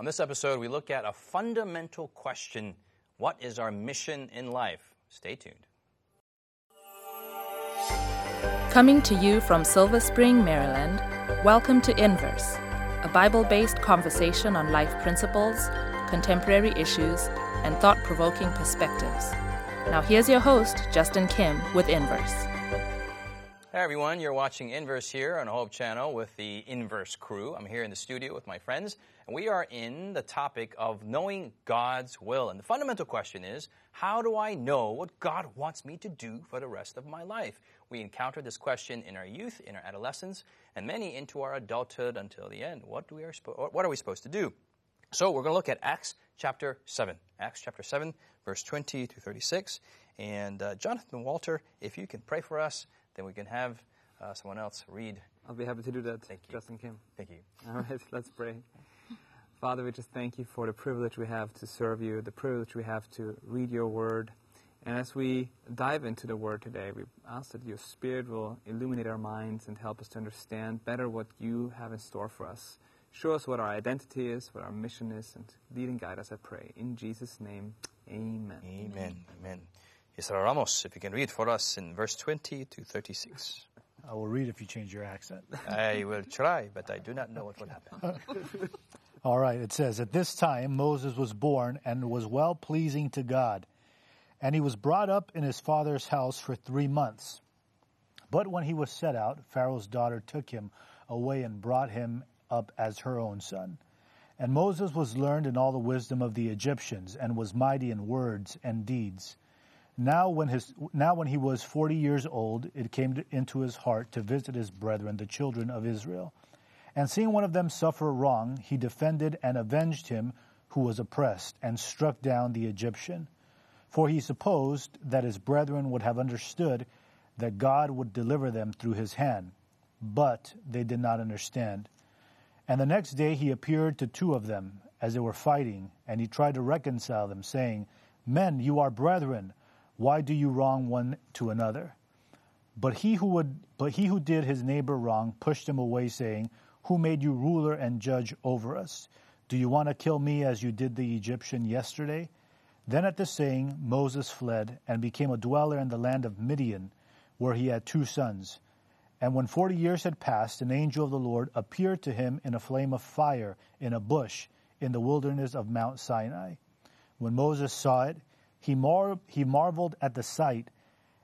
On this episode, we look at a fundamental question What is our mission in life? Stay tuned. Coming to you from Silver Spring, Maryland, welcome to Inverse, a Bible based conversation on life principles, contemporary issues, and thought provoking perspectives. Now, here's your host, Justin Kim, with Inverse. Hey everyone, you're watching Inverse here on Hope Channel with the Inverse crew. I'm here in the studio with my friends, and we are in the topic of knowing God's will. And the fundamental question is how do I know what God wants me to do for the rest of my life? We encounter this question in our youth, in our adolescence, and many into our adulthood until the end. What, do we are, what are we supposed to do? So we're going to look at Acts chapter 7. Acts chapter 7, verse 20 to 36. And uh, Jonathan Walter, if you can pray for us then we can have uh, someone else read. I'll be happy to do that, Thank you. Justin Kim. Thank you. All right, let's pray. Father, we just thank you for the privilege we have to serve you, the privilege we have to read your word. And as we dive into the word today, we ask that your spirit will illuminate our minds and help us to understand better what you have in store for us. Show us what our identity is, what our mission is, and lead and guide us, I pray. In Jesus' name, amen. Amen. Amen. Israel Ramos, if you can read for us in verse 20 to 36. I will read if you change your accent. I will try, but I do not know what will happen. All right, it says, At this time Moses was born and was well pleasing to God, and he was brought up in his father's house for three months. But when he was set out, Pharaoh's daughter took him away and brought him up as her own son. And Moses was learned in all the wisdom of the Egyptians, and was mighty in words and deeds. Now when, his, now when he was forty years old, it came to, into his heart to visit his brethren, the children of Israel. And seeing one of them suffer wrong, he defended and avenged him who was oppressed, and struck down the Egyptian. For he supposed that his brethren would have understood that God would deliver them through his hand. But they did not understand. And the next day he appeared to two of them as they were fighting, and he tried to reconcile them, saying, Men, you are brethren. Why do you wrong one to another? But he who would but he who did his neighbor wrong pushed him away, saying, Who made you ruler and judge over us? Do you want to kill me as you did the Egyptian yesterday? Then at this saying Moses fled and became a dweller in the land of Midian, where he had two sons. And when forty years had passed, an angel of the Lord appeared to him in a flame of fire in a bush in the wilderness of Mount Sinai. When Moses saw it, he, mar- he marveled at the sight,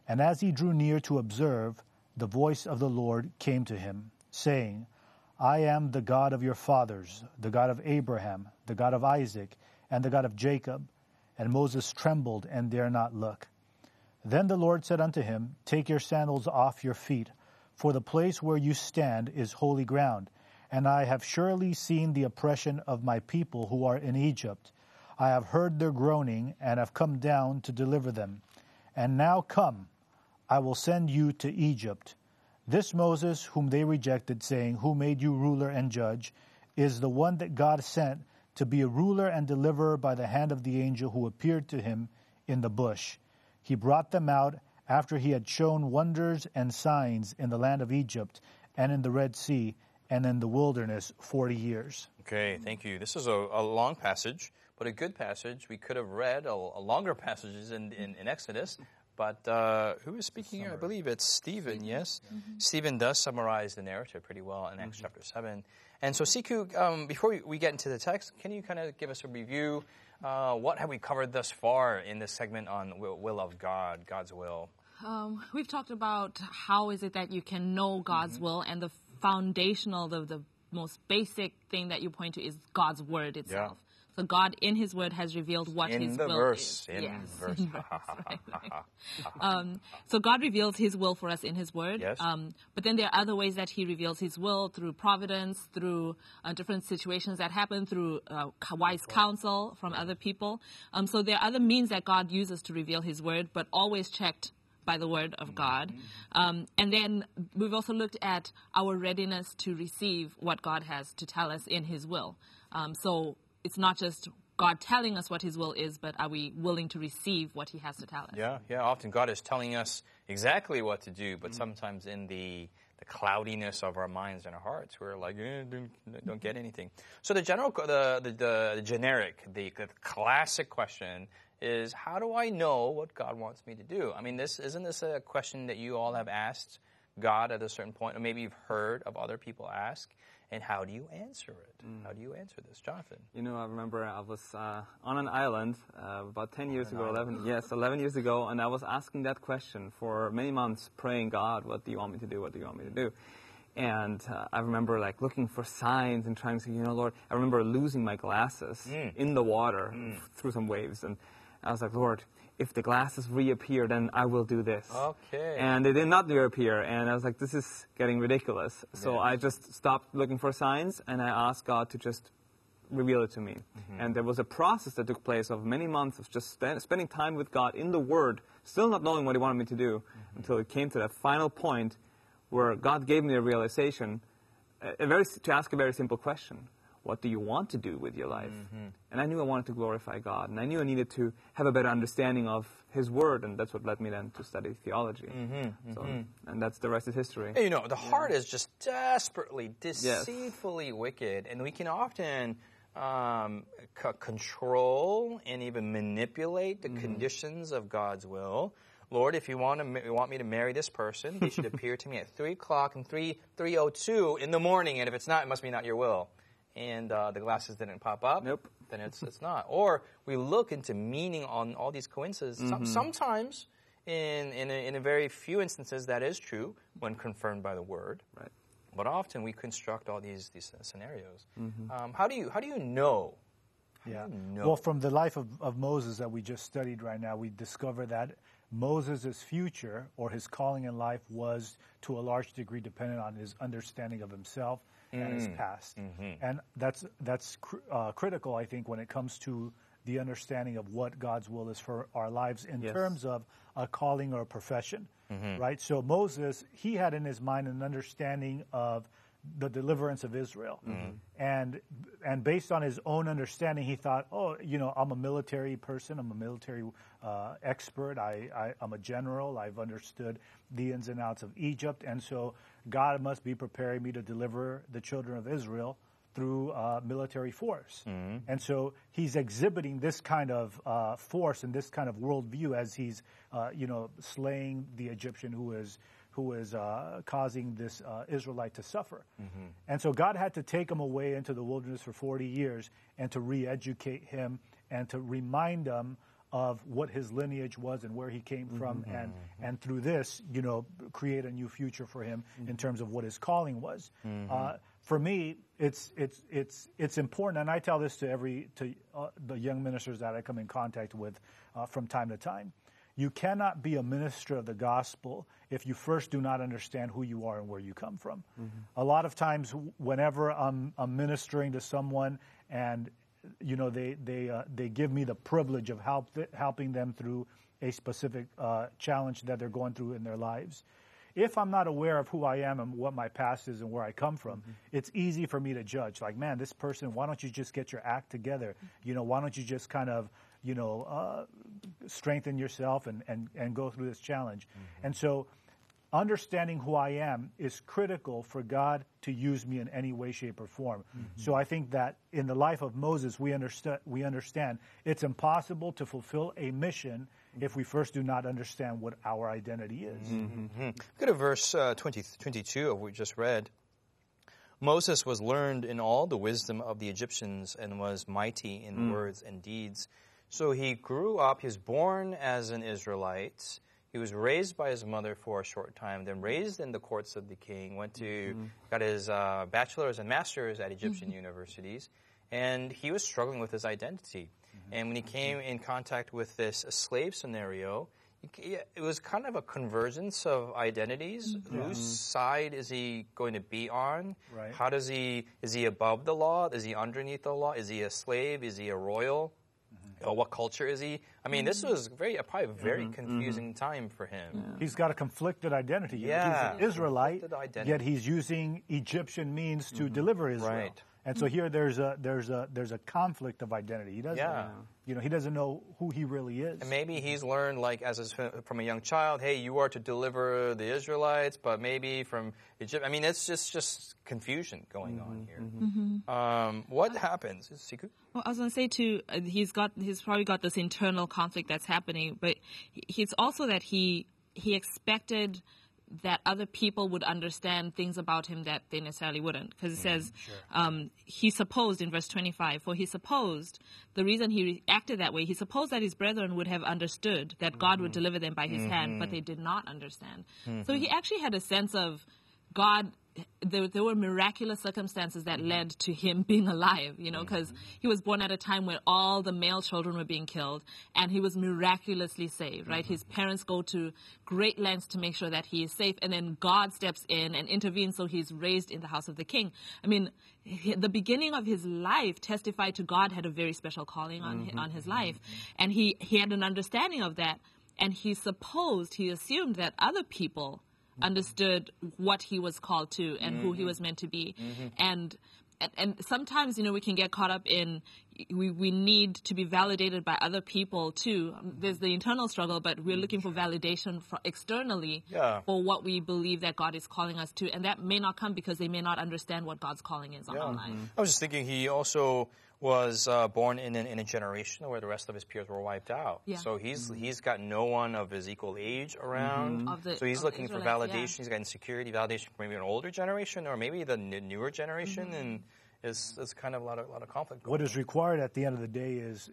and as he drew near to observe, the voice of the Lord came to him, saying, I am the God of your fathers, the God of Abraham, the God of Isaac, and the God of Jacob. And Moses trembled and dare not look. Then the Lord said unto him, Take your sandals off your feet, for the place where you stand is holy ground. And I have surely seen the oppression of my people who are in Egypt I have heard their groaning and have come down to deliver them. And now come, I will send you to Egypt. This Moses, whom they rejected, saying, Who made you ruler and judge, is the one that God sent to be a ruler and deliverer by the hand of the angel who appeared to him in the bush. He brought them out after he had shown wonders and signs in the land of Egypt and in the Red Sea and in the wilderness 40 years. Okay, thank you. This is a, a long passage but a good passage. We could have read a, a longer passages in, in, in Exodus, but uh, who is speaking here? I believe it's Stephen, yes? Mm-hmm. Stephen does summarize the narrative pretty well in Acts mm-hmm. chapter 7. And so, Siku, um, before we, we, get into the text, can you kind of give us a review? Uh, what have we covered thus far in this segment on will, will of God, God's will? Um, we've talked about how is it that you can know God's mm-hmm. will, and the foundational, the, the most basic thing that you point to is God's word itself. So God, in His Word, has revealed what in His the will verse, is. In yes. verse. In verse right, right. um, so God reveals His will for us in His Word. Yes. Um, but then there are other ways that He reveals His will through providence, through uh, different situations that happen, through uh, wise counsel from other people. Um, so there are other means that God uses to reveal His Word, but always checked by the word of God. Mm-hmm. Um, and then we've also looked at our readiness to receive what God has to tell us in His will. Um, so it's not just God telling us what His will is, but are we willing to receive what He has to tell us? Yeah, yeah. Often God is telling us exactly what to do, but mm-hmm. sometimes in the the cloudiness of our minds and our hearts. We're like, eh, don't, don't get anything. So the general, the, the, the, the generic, the, the classic question is, how do I know what God wants me to do? I mean, this isn't this a question that you all have asked God at a certain point, or maybe you've heard of other people ask? And how do you answer it? How do you answer this, Jonathan? You know, I remember I was uh, on an island uh, about 10 years ago, 11, yes, 11 years ago, and I was asking that question for many months, praying, God, what do you want me to do? What do you want me to do? And uh, I remember like looking for signs and trying to say, you know, Lord, I remember losing my glasses in the water through some waves. And I was like, Lord, if the glasses reappear, then I will do this. Okay. And they did not reappear, and I was like, this is getting ridiculous. So Yeah. I just stopped looking for signs, and I asked God to just reveal it to me. Mm-hmm. And there was a process that took place of many months of just spend, spending time with God in the Word, still not knowing what He wanted me to do, mm-hmm. until it came to that final point where God gave me a realization a, a very, to ask a very simple question. What do you want to do with your life? Mm-hmm. And I knew I wanted to glorify God, and I knew I needed to have a better understanding of His Word, and that's what led me then to study theology. Mm-hmm, so, mm-hmm. and that's the rest is history. You know, the heart is just desperately, deceitfully wicked, and we can often um, c- control and even manipulate the conditions of God's will. Lord, if you want to ma- want me to marry this person, they should appear to me at three o'clock and three three o two in the morning, and if it's not, it must be not your will. And uh, the glasses didn't pop up. Nope. Then it's it's not. Or we look into meaning on all these coincidences. Some, sometimes, in in a, in a very few instances, that is true when confirmed by the word. Right. But often we construct all these these scenarios. Um, how do you how do you know? How Yeah. do you know? Well, from the life of, of Moses that we just studied right now, we discover that Moses' future or his calling in life was to a large degree dependent on his understanding of himself and his mm. past. Mm-hmm. And that's, that's cr- uh, critical, I think, when it comes to the understanding of what God's will is for our lives in Yes. terms of a calling or a profession, mm-hmm. right? So Moses, he had in his mind an understanding of the deliverance of Israel, and and based on his own understanding, he thought, oh, you know, I'm a military person, I'm a military uh, expert, I, I I'm a general, I've understood the ins and outs of Egypt, and so God must be preparing me to deliver the children of Israel through uh, military force. And so he's exhibiting this kind of uh, force and this kind of worldview as he's, uh, you know, slaying the Egyptian who is who is uh, causing this uh, Israelite to suffer. And so God had to take him away into the wilderness for 40 years and to re-educate him and to remind him of what his lineage was and where he came from and and through this you know create a new future for him in terms of what his calling was. Uh, for me it's it's it's it's important and I tell this to every to uh, the young ministers that I come in contact with uh, from time to time you cannot be a minister of the gospel if you first do not understand who you are and where you come from. A lot of times, whenever I'm, I'm ministering to someone and you know they they uh, they give me the privilege of help helping them through a specific uh, challenge that they're going through in their lives. If I'm not aware of who I am and what my past is and where I come from, it's easy for me to judge. Like, man, this person, why don't you just get your act together? You know, why don't you just kind of, you know, uh, strengthen yourself and, and, and go through this challenge. And so understanding who I am is critical for God to use me in any way, shape, or form. So I think that in the life of Moses, we understand, we understand it's impossible to fulfill a mission if we first do not understand what our identity is. Go to verse uh, 20, 22 of what we just read. Moses was learned in all the wisdom of the Egyptians and was mighty in words and deeds. So he grew up, he was born as an Israelite. He was raised by his mother for a short time, then raised in the courts of the king, went to, mm-hmm. got his uh, bachelor's and master's at Egyptian mm-hmm. universities, and he was struggling with his identity. Mm-hmm. And when he came in contact with this slave scenario, it was kind of a convergence of identities. Whose side is he going to be on? Right. How does he is he above the law? Is he underneath the law? Is he a slave? Is he a royal? Or what culture is he? I mean, this mm-hmm. was very probably a very mm-hmm. confusing mm-hmm. time for him. He's got a conflicted identity. Yeah. He's an Israelite, yet he's using Egyptian means to deliver Israel. Right. And so here there's a there's a there's a conflict of identity. He doesn't Yeah. you know, he doesn't know who he really is. And maybe he's learned, like, as a, from a young child, hey, you are to deliver the Israelites, but maybe from Egypt. I mean, it's just just confusion going on here. Um, what happens? Is Siku? Well, I was going to say too, uh, he's got he's probably got this internal conflict that's happening, but he- it's also that he he expected that other people would understand things about him that they necessarily wouldn't, because it mm-hmm. says um, he supposed in verse twenty five, for he supposed the reason he acted that way, he supposed that his brethren would have understood that God would mm-hmm. deliver them by his hand, but mm-hmm. they did not understand. So he actually had a sense of God, there, there were miraculous circumstances that mm-hmm. led to him being alive, you know, mm-hmm. because he was born at a time when all the male children were being killed and he was miraculously saved, right? Mm-hmm. His parents go to great lengths to make sure that he is safe and then God steps in and intervenes so he's raised in the house of the king. I mean, he- the beginning of his life testified to God had a very special calling on, on his life and he, he had an understanding of that and he supposed, he assumed that other people understood what he was called to and who he mm-hmm. was meant to be. Mm-hmm. And and- and sometimes you know we can get caught up in we, we need to be validated by other people too Um, there's the internal struggle but we're looking for validation for externally Yeah. for what we believe that god is calling us to and that may not come because they may not understand what god's calling is on our life I was just thinking he also was uh, born in, an, in a generation where the rest of his peers were wiped out. Yeah. So he's he's got no one of his equal age around. Of the- so he's looking for validation. yeah. He's got insecurity, validation from maybe an older generation or maybe the n- newer generation, and it's, it's kind of a lot of, lot of conflict. What is required at the end of the day is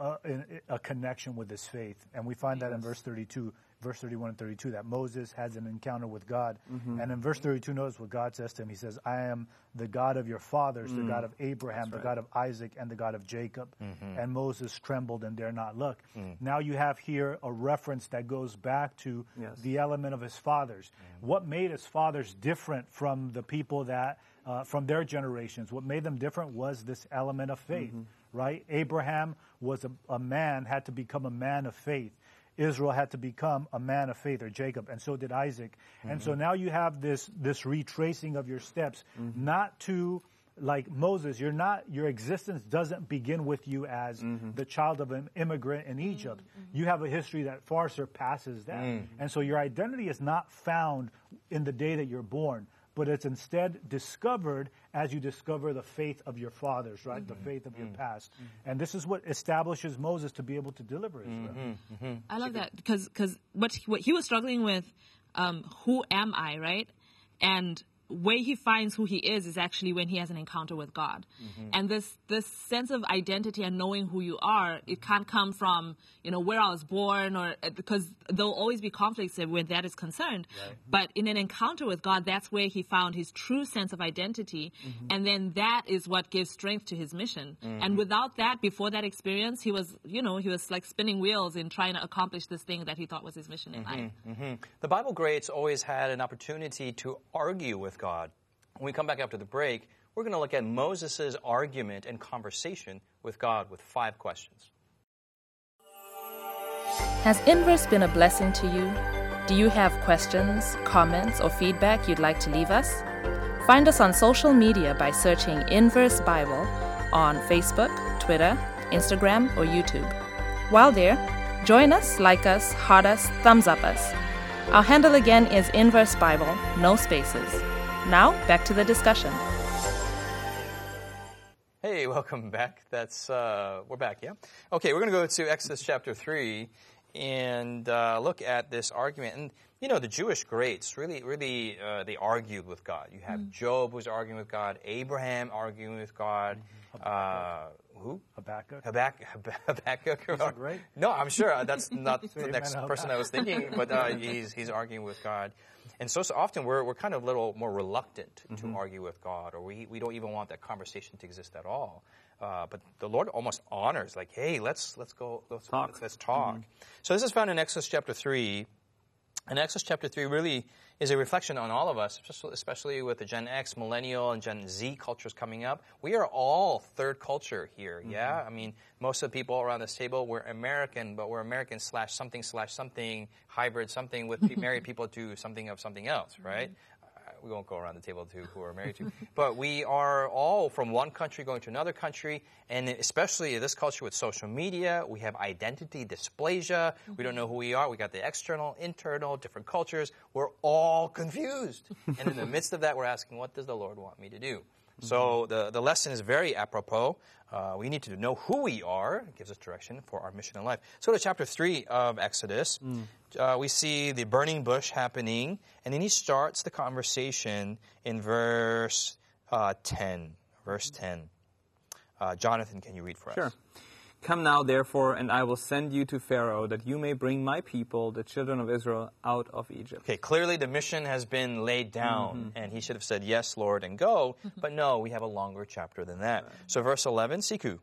uh, a, a, a connection with his faith. And we find that in verse 32, verse 31 and 32, that Moses has an encounter with God. Mm-hmm. And in verse 32, notice what God says to him. He says, I am the God of your fathers, the mm. God of Abraham, the God of Isaac, and the God of Jacob. Mm-hmm. And Moses trembled and dare not look. Mm. Now you have here a reference that goes back to Yes. the element of his fathers. Mm. What made his fathers different from the people that, uh, from their generations? What made them different was this element of faith, mm-hmm. right? Abraham was a, a man, had to become a man of faith. Israel had to become a man of faith, or Jacob, and so did Isaac. And so mm-hmm. now you have this this retracing of your steps, mm-hmm. not to like Moses. You're not your existence doesn't begin with you as the child of an immigrant in Egypt. You have a history that far surpasses that, mm. and so your identity is not found in the day that you're born. But it's instead discovered as you discover the faith of your fathers, right? The mm-hmm. faith of your mm. past. Mm-hmm. And this is what establishes Moses to be able to deliver Israel. Mm-hmm. I love that because because what he- what he was struggling with, um, who am I, right? And way he finds who he is is actually when he has an encounter with God, mm-hmm. and this this sense of identity and knowing who you are, it can't come from you know where I was born or uh, because there'll always be conflicts when that is concerned. But in an encounter with God, that's where he found his true sense of identity, mm-hmm. and then that is what gives strength to his mission. Mm-hmm. And without that, before that experience, he was you know he was like spinning wheels in trying to accomplish this thing that he thought was his mission in life. The Bible greats always had an opportunity to argue with God. When we come back after the break, we're going to look at Moses' argument and conversation with God with five questions. Has Inverse been a blessing to you? Do you have questions, comments, or feedback you'd like to leave us? Find us on social media by searching Inverse Bible on Facebook, Twitter, Instagram, or YouTube. While there, join us, like us, heart us, thumbs up us. Our handle again is Inverse Bible, no spaces. Now, back to the discussion. Hey, welcome back. That's uh, we're back, yeah. Okay, we're going to go to Exodus chapter three and uh, look at this argument. And you know, the Jewish greats really, really, uh, they argued with God. You have Job who's arguing with God, Abraham arguing with God. Uh, who? Habakkuk. Habakkuk. Habakkuk. Is that great? No, I'm sure uh, that's not the Amen, next Habakkuk. person I was thinking, but uh, he's he's arguing with God. And so, so often we're, we're kind of a little more reluctant Mm-hmm. to argue with God, or we, we don't even want that conversation to exist at all. Uh, but the Lord almost honors, like, hey, let's let's go, let's Talk. Let's, let's talk. So this is found in Exodus chapter three. And Exodus chapter 3 really is a reflection on all of us, especially- especially with the Gen X, Millennial, and Gen Z cultures coming up. We are all third culture here, yeah? Mm-hmm. I mean, most of the people around this table, we're American, but we're American slash something slash something, hybrid something with married people to something of something else, right? Mm-hmm. We won't go around the table to who we're married to, but we are all from one country going to another country, and especially in this culture with social media, we have identity dysplasia. We don't mm-hmm. know who we are. We got the external, internal, different cultures. We're all confused. and in the midst of that, we're asking, what does the Lord want me to do? So the, the lesson is very apropos. Uh, we need to know who we are. It gives us direction for our mission in life. So to chapter 3 of Exodus, uh, we see the burning bush happening, and then he starts the conversation in verse uh, 10. Verse 10. Uh, Jonathan, can you read for us? Sure. us? Come now, therefore, and I will send you to Pharaoh, that you may bring my people, the children of Israel, out of Egypt. Okay, clearly the mission has been laid down, mm-hmm. and he should have said, Yes, Lord, and go. but no, we have a longer chapter than that. So, verse 11, Siku.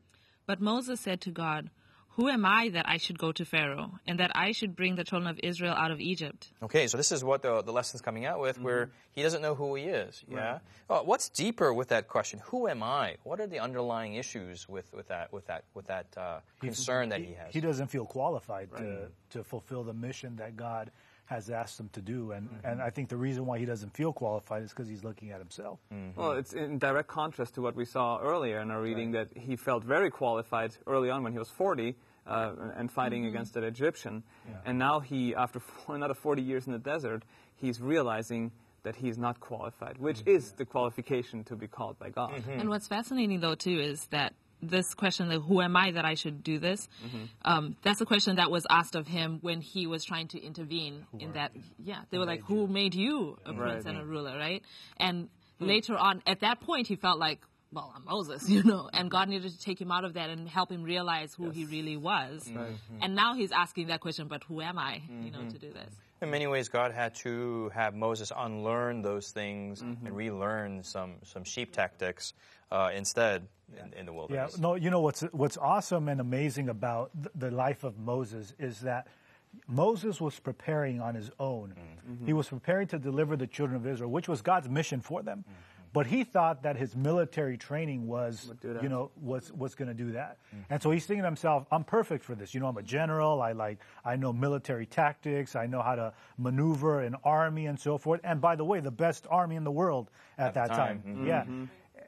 But Moses said to God, Who am I that I should go to Pharaoh, and that I should bring the children of Israel out of Egypt? Okay, so this is what the, the lesson's coming out with, where he doesn't know who he is. Yeah. Uh, what's deeper with that question? Who am I? What are the underlying issues with, with that with that with that uh, concern that he has? He doesn't feel qualified to, to fulfill the mission that God has asked him to do. And, Mm-hmm. and I think the reason why he doesn't feel qualified is because he's looking at himself. Mm-hmm. Well, it's in direct contrast to what we saw earlier in our reading that he felt very qualified early on when he was 40 uh, and fighting against that Egyptian. And now he, after four, another 40 years in the desert, he's realizing that he's not qualified, which is the qualification to be called by God. And what's fascinating, though, too, is that this question, like, who am I that I should do this? Um, that's a question that was asked of him when he was trying to intervene in that. Yeah, they were like, who made you a prince and a ruler, right? And later on, at that point, he felt like, well, I'm Moses, you know, and God needed to take him out of that and help him realize who he really was. Mm-hmm. And now he's asking that question, but who am I, you know, to do this? In many ways, God had to have Moses unlearn those things and relearn some some sheep tactics uh, instead in, in the Yeah, no, you know what's what's awesome and amazing about th- the life of Moses is that Moses was preparing on his own. Mm-hmm. He was preparing to deliver the children of Israel, which was God's mission for them. Mm-hmm. But he thought that his military training was, you know, was was going to do that. Mm-hmm. And so he's thinking to himself, "I'm perfect for this. You know, I'm a general. I like, I know military tactics. I know how to maneuver an army and so forth. And by the way, the best army in the world at, that time. time. Yeah.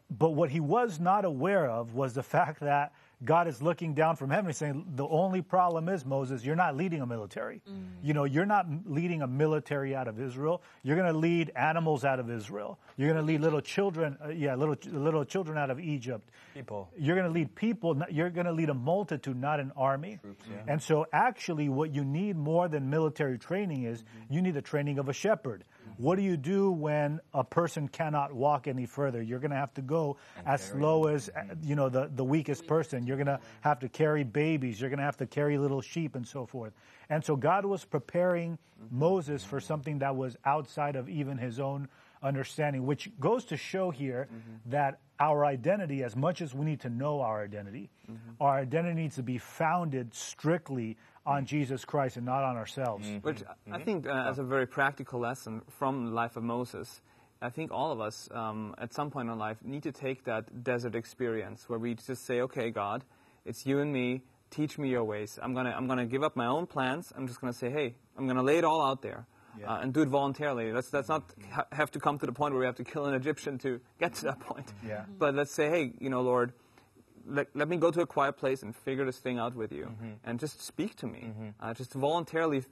But what he was not aware of was the fact that God is looking down from heaven and saying, the only problem is, Moses, you're not leading a military. You know, you're not leading a military out of Israel. You're going to lead animals out of Israel. You're going to lead little children, uh, yeah, little, little children out of Egypt. People. You're going to lead people. not- You're going to lead a multitude, not an army. And so, actually, what you need more than military training is you need the training of a shepherd. What do you do when a person cannot walk any further? You're going to have to go as slow as uh, you know the, the weakest person. You're going to have to carry babies. You're going to have to carry little sheep and so forth. And so God was preparing Moses for something that was outside of even his own understanding, which goes to show here that our identity, as much as we need to know our identity, our identity needs to be founded strictly on Jesus Christ and not on ourselves. Which I think, uh, as a very practical lesson from the life of Moses, I think all of us um, at some point in life need to take that desert experience where we just say, "Okay, God, it's you and me. Teach me your ways. I'm gonna, I'm gonna give up my own plans. I'm just gonna say, hey, I'm gonna lay it all out there." Uh, and do it voluntarily. Let's, let's not ha- have to come to the point where we have to kill an Egyptian to get to that point. Yeah. But let's say, hey, you know, Lord, let, let me go to a quiet place and figure this thing out with you mm-hmm. and just speak to me. Mm-hmm. Uh, just voluntarily f-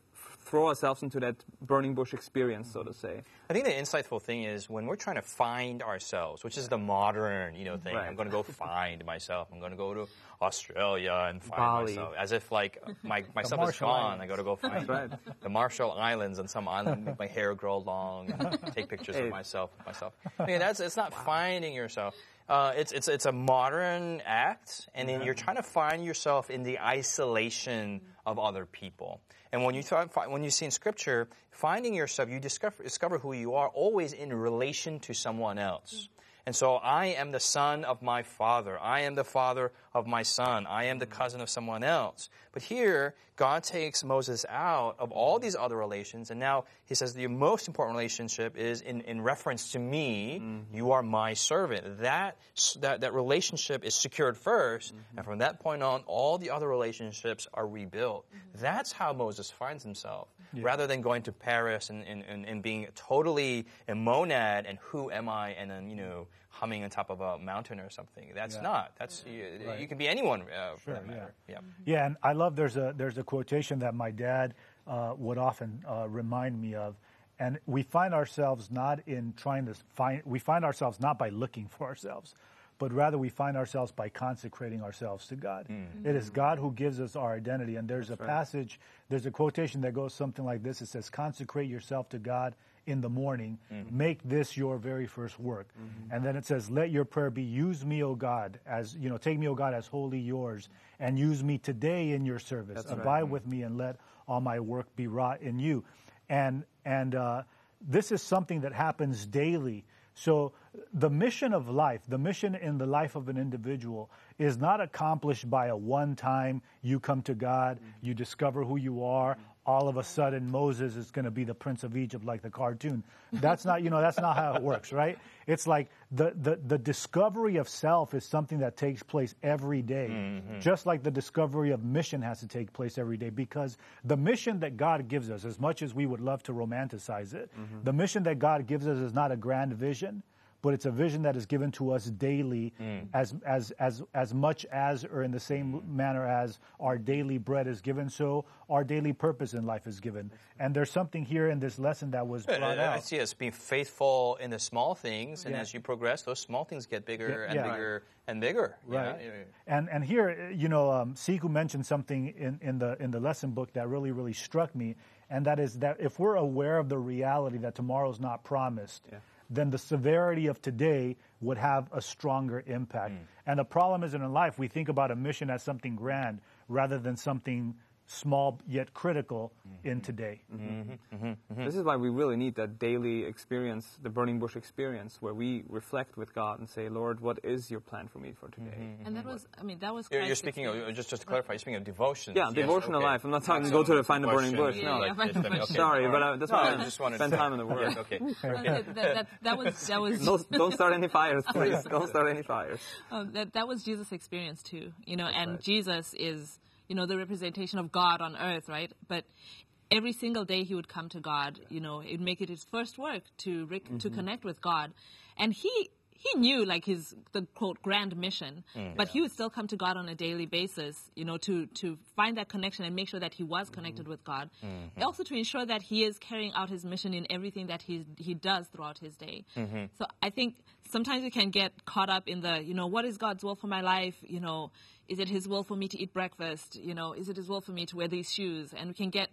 throw ourselves into that burning bush experience, so to mm-hmm. say. I think the insightful thing is when we're trying to find ourselves, which is the modern, you know, thing. Right. I'm going to go find myself. I'm going to go to Australia and find Bali. myself, as if like my myself is gone. Islands. I got to go find right. the Marshall Islands on some island, make my hair grow long, and take pictures Hey. of myself. Myself. I mean, that's it's not finding yourself. Uh, it's it's it's a modern act, and then you're trying to find yourself in the isolation of other people. And when you thought, when you see in Scripture, finding yourself, you discover discover who you are always in relation to someone else. And so I am the son of my father. I am the father of my son. I am the cousin of someone else. But here, God takes Moses out of all these other relations, and now he says the most important relationship is in, in reference to me. Mm-hmm. You are my servant. That, that, that relationship is secured 1st mm-hmm. and from that point on, all the other relationships are rebuilt. Mm-hmm. That's how Moses finds himself. Rather than going to Paris and, and, and, and being totally a monad and who am I and then, you know, humming on top of a mountain or something. That's Yeah. not. That's you, you can be anyone uh, for that Sure, yeah. matter. Yeah. Yeah, and I love there's a there's a quotation that my dad uh, would often uh, remind me of, and we find ourselves not in trying to find we find ourselves not by looking for ourselves, but rather we find ourselves by consecrating ourselves to God. Mm-hmm. It is God who gives us our identity, and there's a passage, there's a quotation that goes something like this: It says, "Consecrate yourself to God." In the morning, mm-hmm. make this your very first work. Mm-hmm. And then it says, Let your prayer be, use me, O God, as, you know, take me, O God, as wholly yours, and use me today in your service. That's right. Abide with me and let all my work be wrought in you. And, and uh, this is something that happens daily. So the mission of life, the mission in the life of an individual is not accomplished by a one time you come to God, you discover who you are, all of a sudden Moses is going to be the prince of Egypt like the cartoon. That's not, you know, that's not how it works, right? It's like the, the, the discovery of self is something that takes place every day, mm-hmm. just like the discovery of mission has to take place every day because the mission that God gives us, as much as we would love to romanticize it, mm-hmm. the mission that God gives us is not a grand vision but it's a vision that is given to us daily as, as, as, as much as or in the same manner as our daily bread is given, so our daily purpose in life is given. And there's something here in this lesson that was brought I I out. see us being faithful in the small things, and Yeah. as you progress, those small things get bigger Yeah, and yeah. bigger and bigger. Right. And and here, you know, um, Siku mentioned something in, in the in the lesson book that really really struck me, and that is that if we're aware of the reality that tomorrow's not promised, then the severity of today would have a stronger impact. Hmm. And the problem is in life we think about a mission as something grand rather than something small yet critical in today. This is why we really need that daily experience, the burning bush experience, where we reflect with God and say, Lord, what is your plan for me for today? And that was, I mean, that was. You're, you're speaking experience. of, just, just to clarify, you're speaking of devotion. Yeah, devotional life. I'm not talking go to the find a burning bush. Yeah, No, yeah, find a okay. bush. Sorry, but uh, that's No, why I I just wanted to spend to- time in the Word. Yeah, okay. that, that, that, that was that was Don't, don't start any fires, please. Don't start any fires. um, that that was Jesus' experience too. You know, and right. Jesus is you know the representation of God on earth, right? But every single day he would come to God. You know, it'd make it his first work to re- to mm-hmm. connect with God, and he. He knew like his the quote grand mission, mm, but he would still come to God on a daily basis, you know, to to find that connection and make sure that he was connected mm-hmm. with God. Mm-hmm. Also to ensure that he is carrying out his mission in everything that he he does throughout his day. Mm-hmm. So I think sometimes we can get caught up in the, you know, what is God's will for my life? You know, is it His will for me to eat breakfast? You know, is it His will for me to wear these shoes? And we can get,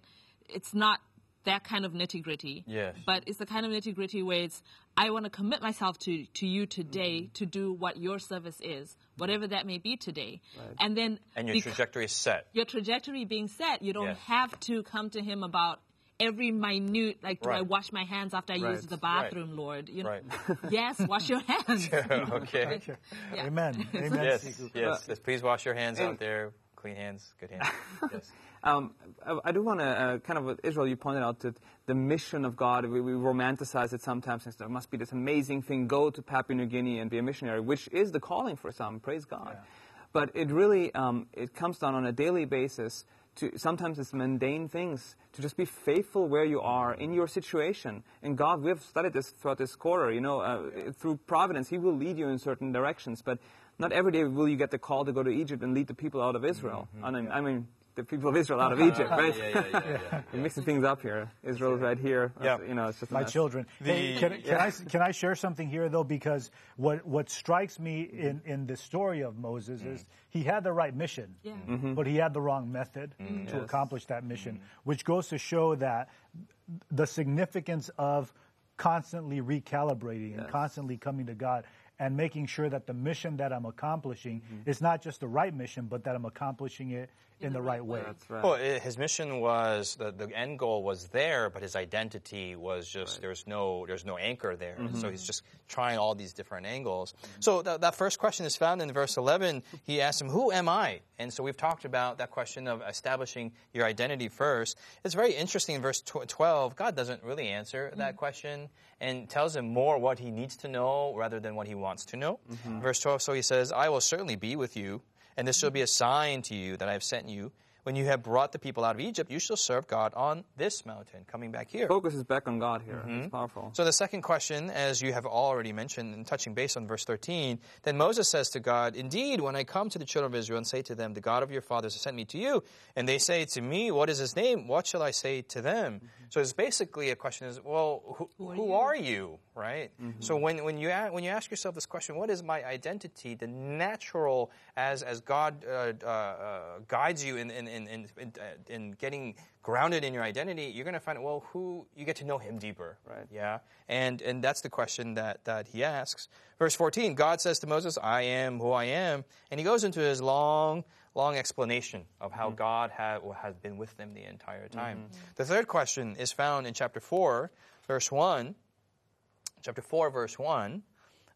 it's not that kind of nitty gritty. Yes. But it's the kind of nitty gritty where it's, I want to commit myself to, to you today mm-hmm. to do what your service is, whatever that may be today. And then And your bec- trajectory is set. your trajectory being set, you don't Yes. have to come to him about every minute, like, do I wash my hands after I Right. use the bathroom, Lord? You know, Right. yes, wash your hands. okay. Yeah. Amen. Amen. Yes, yes, yes. Please wash your hands out there. Clean hands, good hands. Yes. Um, I, I do want to uh, kind of, Israel, you pointed out that the mission of God, we, we romanticize it sometimes and there must be this amazing thing, go to Papua New Guinea and be a missionary, which is the calling for some, praise God. But it really, um, it comes down on a daily basis to, sometimes it's mundane things, to just be faithful where you are in your situation. And God, we have studied this throughout this quarter, you know, uh, through providence, He will lead you in certain directions, but not every day will you get the call to go to Egypt and lead the people out of Israel. I mean, I mean the people of Israel out of Egypt, right? Yeah, yeah, yeah, yeah, yeah. We're mixing things up here. Israel's right here. Yeah. You know, it's just my children. Hey, can, can I can I share something here though? Because what what strikes me in in the story of Moses mm. is he had the right mission, Yeah. Mm-hmm. but he had the wrong method mm. to accomplish that mission, mm. which goes to show that the significance of constantly recalibrating and constantly coming to God and making sure that the mission that I'm accomplishing mm-hmm. is not just the right mission, but that I'm accomplishing it in, the, right way. That's right. Well, his mission was the, the end goal was there, but his identity was just there's no there's no anchor there. So mm-hmm. he's just trying all these different angles. So that, that first question is found in verse 11. He asks him, "Who am I?" And so we've talked about that question of establishing your identity first. It's very interesting in verse tw- 12. God doesn't really answer that mm-hmm. question and tells him more what he needs to know rather than what he wants to know. Mm-hmm. Verse 12. So he says, "I will certainly be with you." And this shall be a sign to you that I have sent you. When you have brought the people out of Egypt, you shall serve God on this mountain. Coming back here. Focus is back on God here. It's powerful. So the second question, as you have already mentioned, and touching base on verse 13, then Moses says to God, Indeed, when I come to the children of Israel and say to them, The God of your fathers has sent me to you, and they say to me, What is his name? What shall I say to them? So it's basically a question is, well, who, who, are, you? Right? So when, when, you, a- when you ask yourself this question, what is my identity? The natural, as, as God uh, uh, uh, guides you in, in, in, in, in, uh, in getting grounded in your identity, you're going to find, well, who, you get to know him deeper. Right. Yeah, and and that's the question that that he asks. Verse 14, God says to Moses, "I am who I am," and he goes into his long, long explanation of how God had has been with them the entire time. The third question is found in chapter four, verse one. Chapter four, verse one.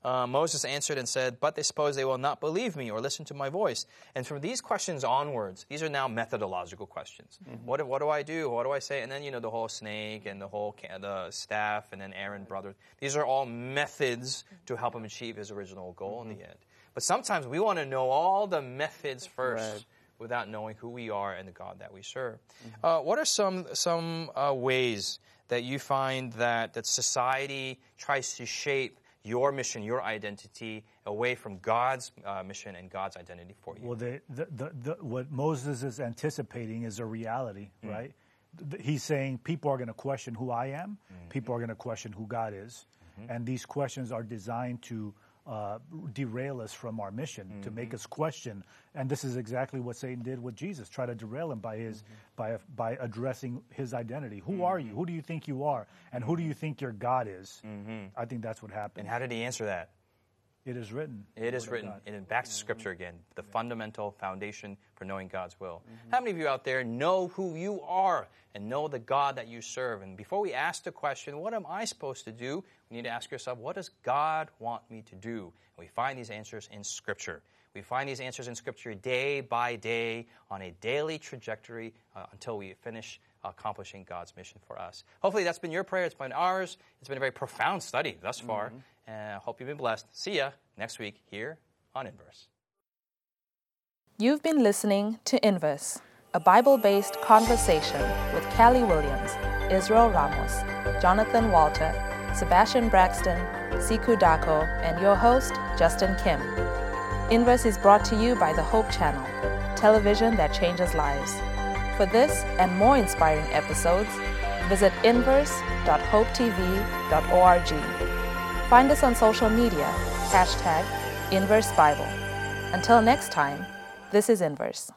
Uh, Moses answered and said, But they suppose they will not believe me or listen to my voice. And from these questions onwards, these are now methodological questions. What, what do I do? What do I say? And then, you know, the whole snake and the whole ca- the staff and then Aaron brother. These are all methods to help him achieve his original goal in the end. But sometimes we want to know all the methods first Right. without knowing who we are and the God that we serve. Uh, what are some some uh, ways that you find that that society tries to shape your mission, your identity, away from God's uh, mission and God's identity for you? Well, the, the, the, the, what Moses is anticipating is a reality, mm. right? He's saying people are going to question who I am, mm-hmm. people are going to question who God is, mm-hmm. and these questions are designed to uh, derail us from our mission, to make mm-hmm. us question. And this is exactly what Satan did with Jesus, try to derail him by his mm-hmm. by by addressing his identity. Who are you? Mm-hmm. Who do you think you are? And who do you think your God is? I think that's what happened. and how did he answer that? It is written. It is written, and back to Scripture again, the fundamental foundation for knowing God's will. How many of you out there know who you are and know the God that you serve? And before we ask the question, what am I supposed to do? We need to ask yourself, what does God want me to do? And we find these answers in Scripture. We find these answers in Scripture day by day on a daily trajectory uh, until we finish accomplishing God's mission for us. Hopefully, that's been your prayer. It's been ours. It's been a very profound study thus far. Mm-hmm. And I hope you've been blessed. See ya next week here on Inverse. You've been listening to Inverse, a Bible based conversation with Callie Williams, Israel Ramos, Jonathan Walter, Sebastian Braxton, Siku Dako, and your host, Justin Kim. Inverse is brought to you by the Hope Channel, television that changes lives. For this and more inspiring episodes, visit inverse.hopetv.org. Find us on social media, hashtag Inverse Bible. Until next time, this is Inverse.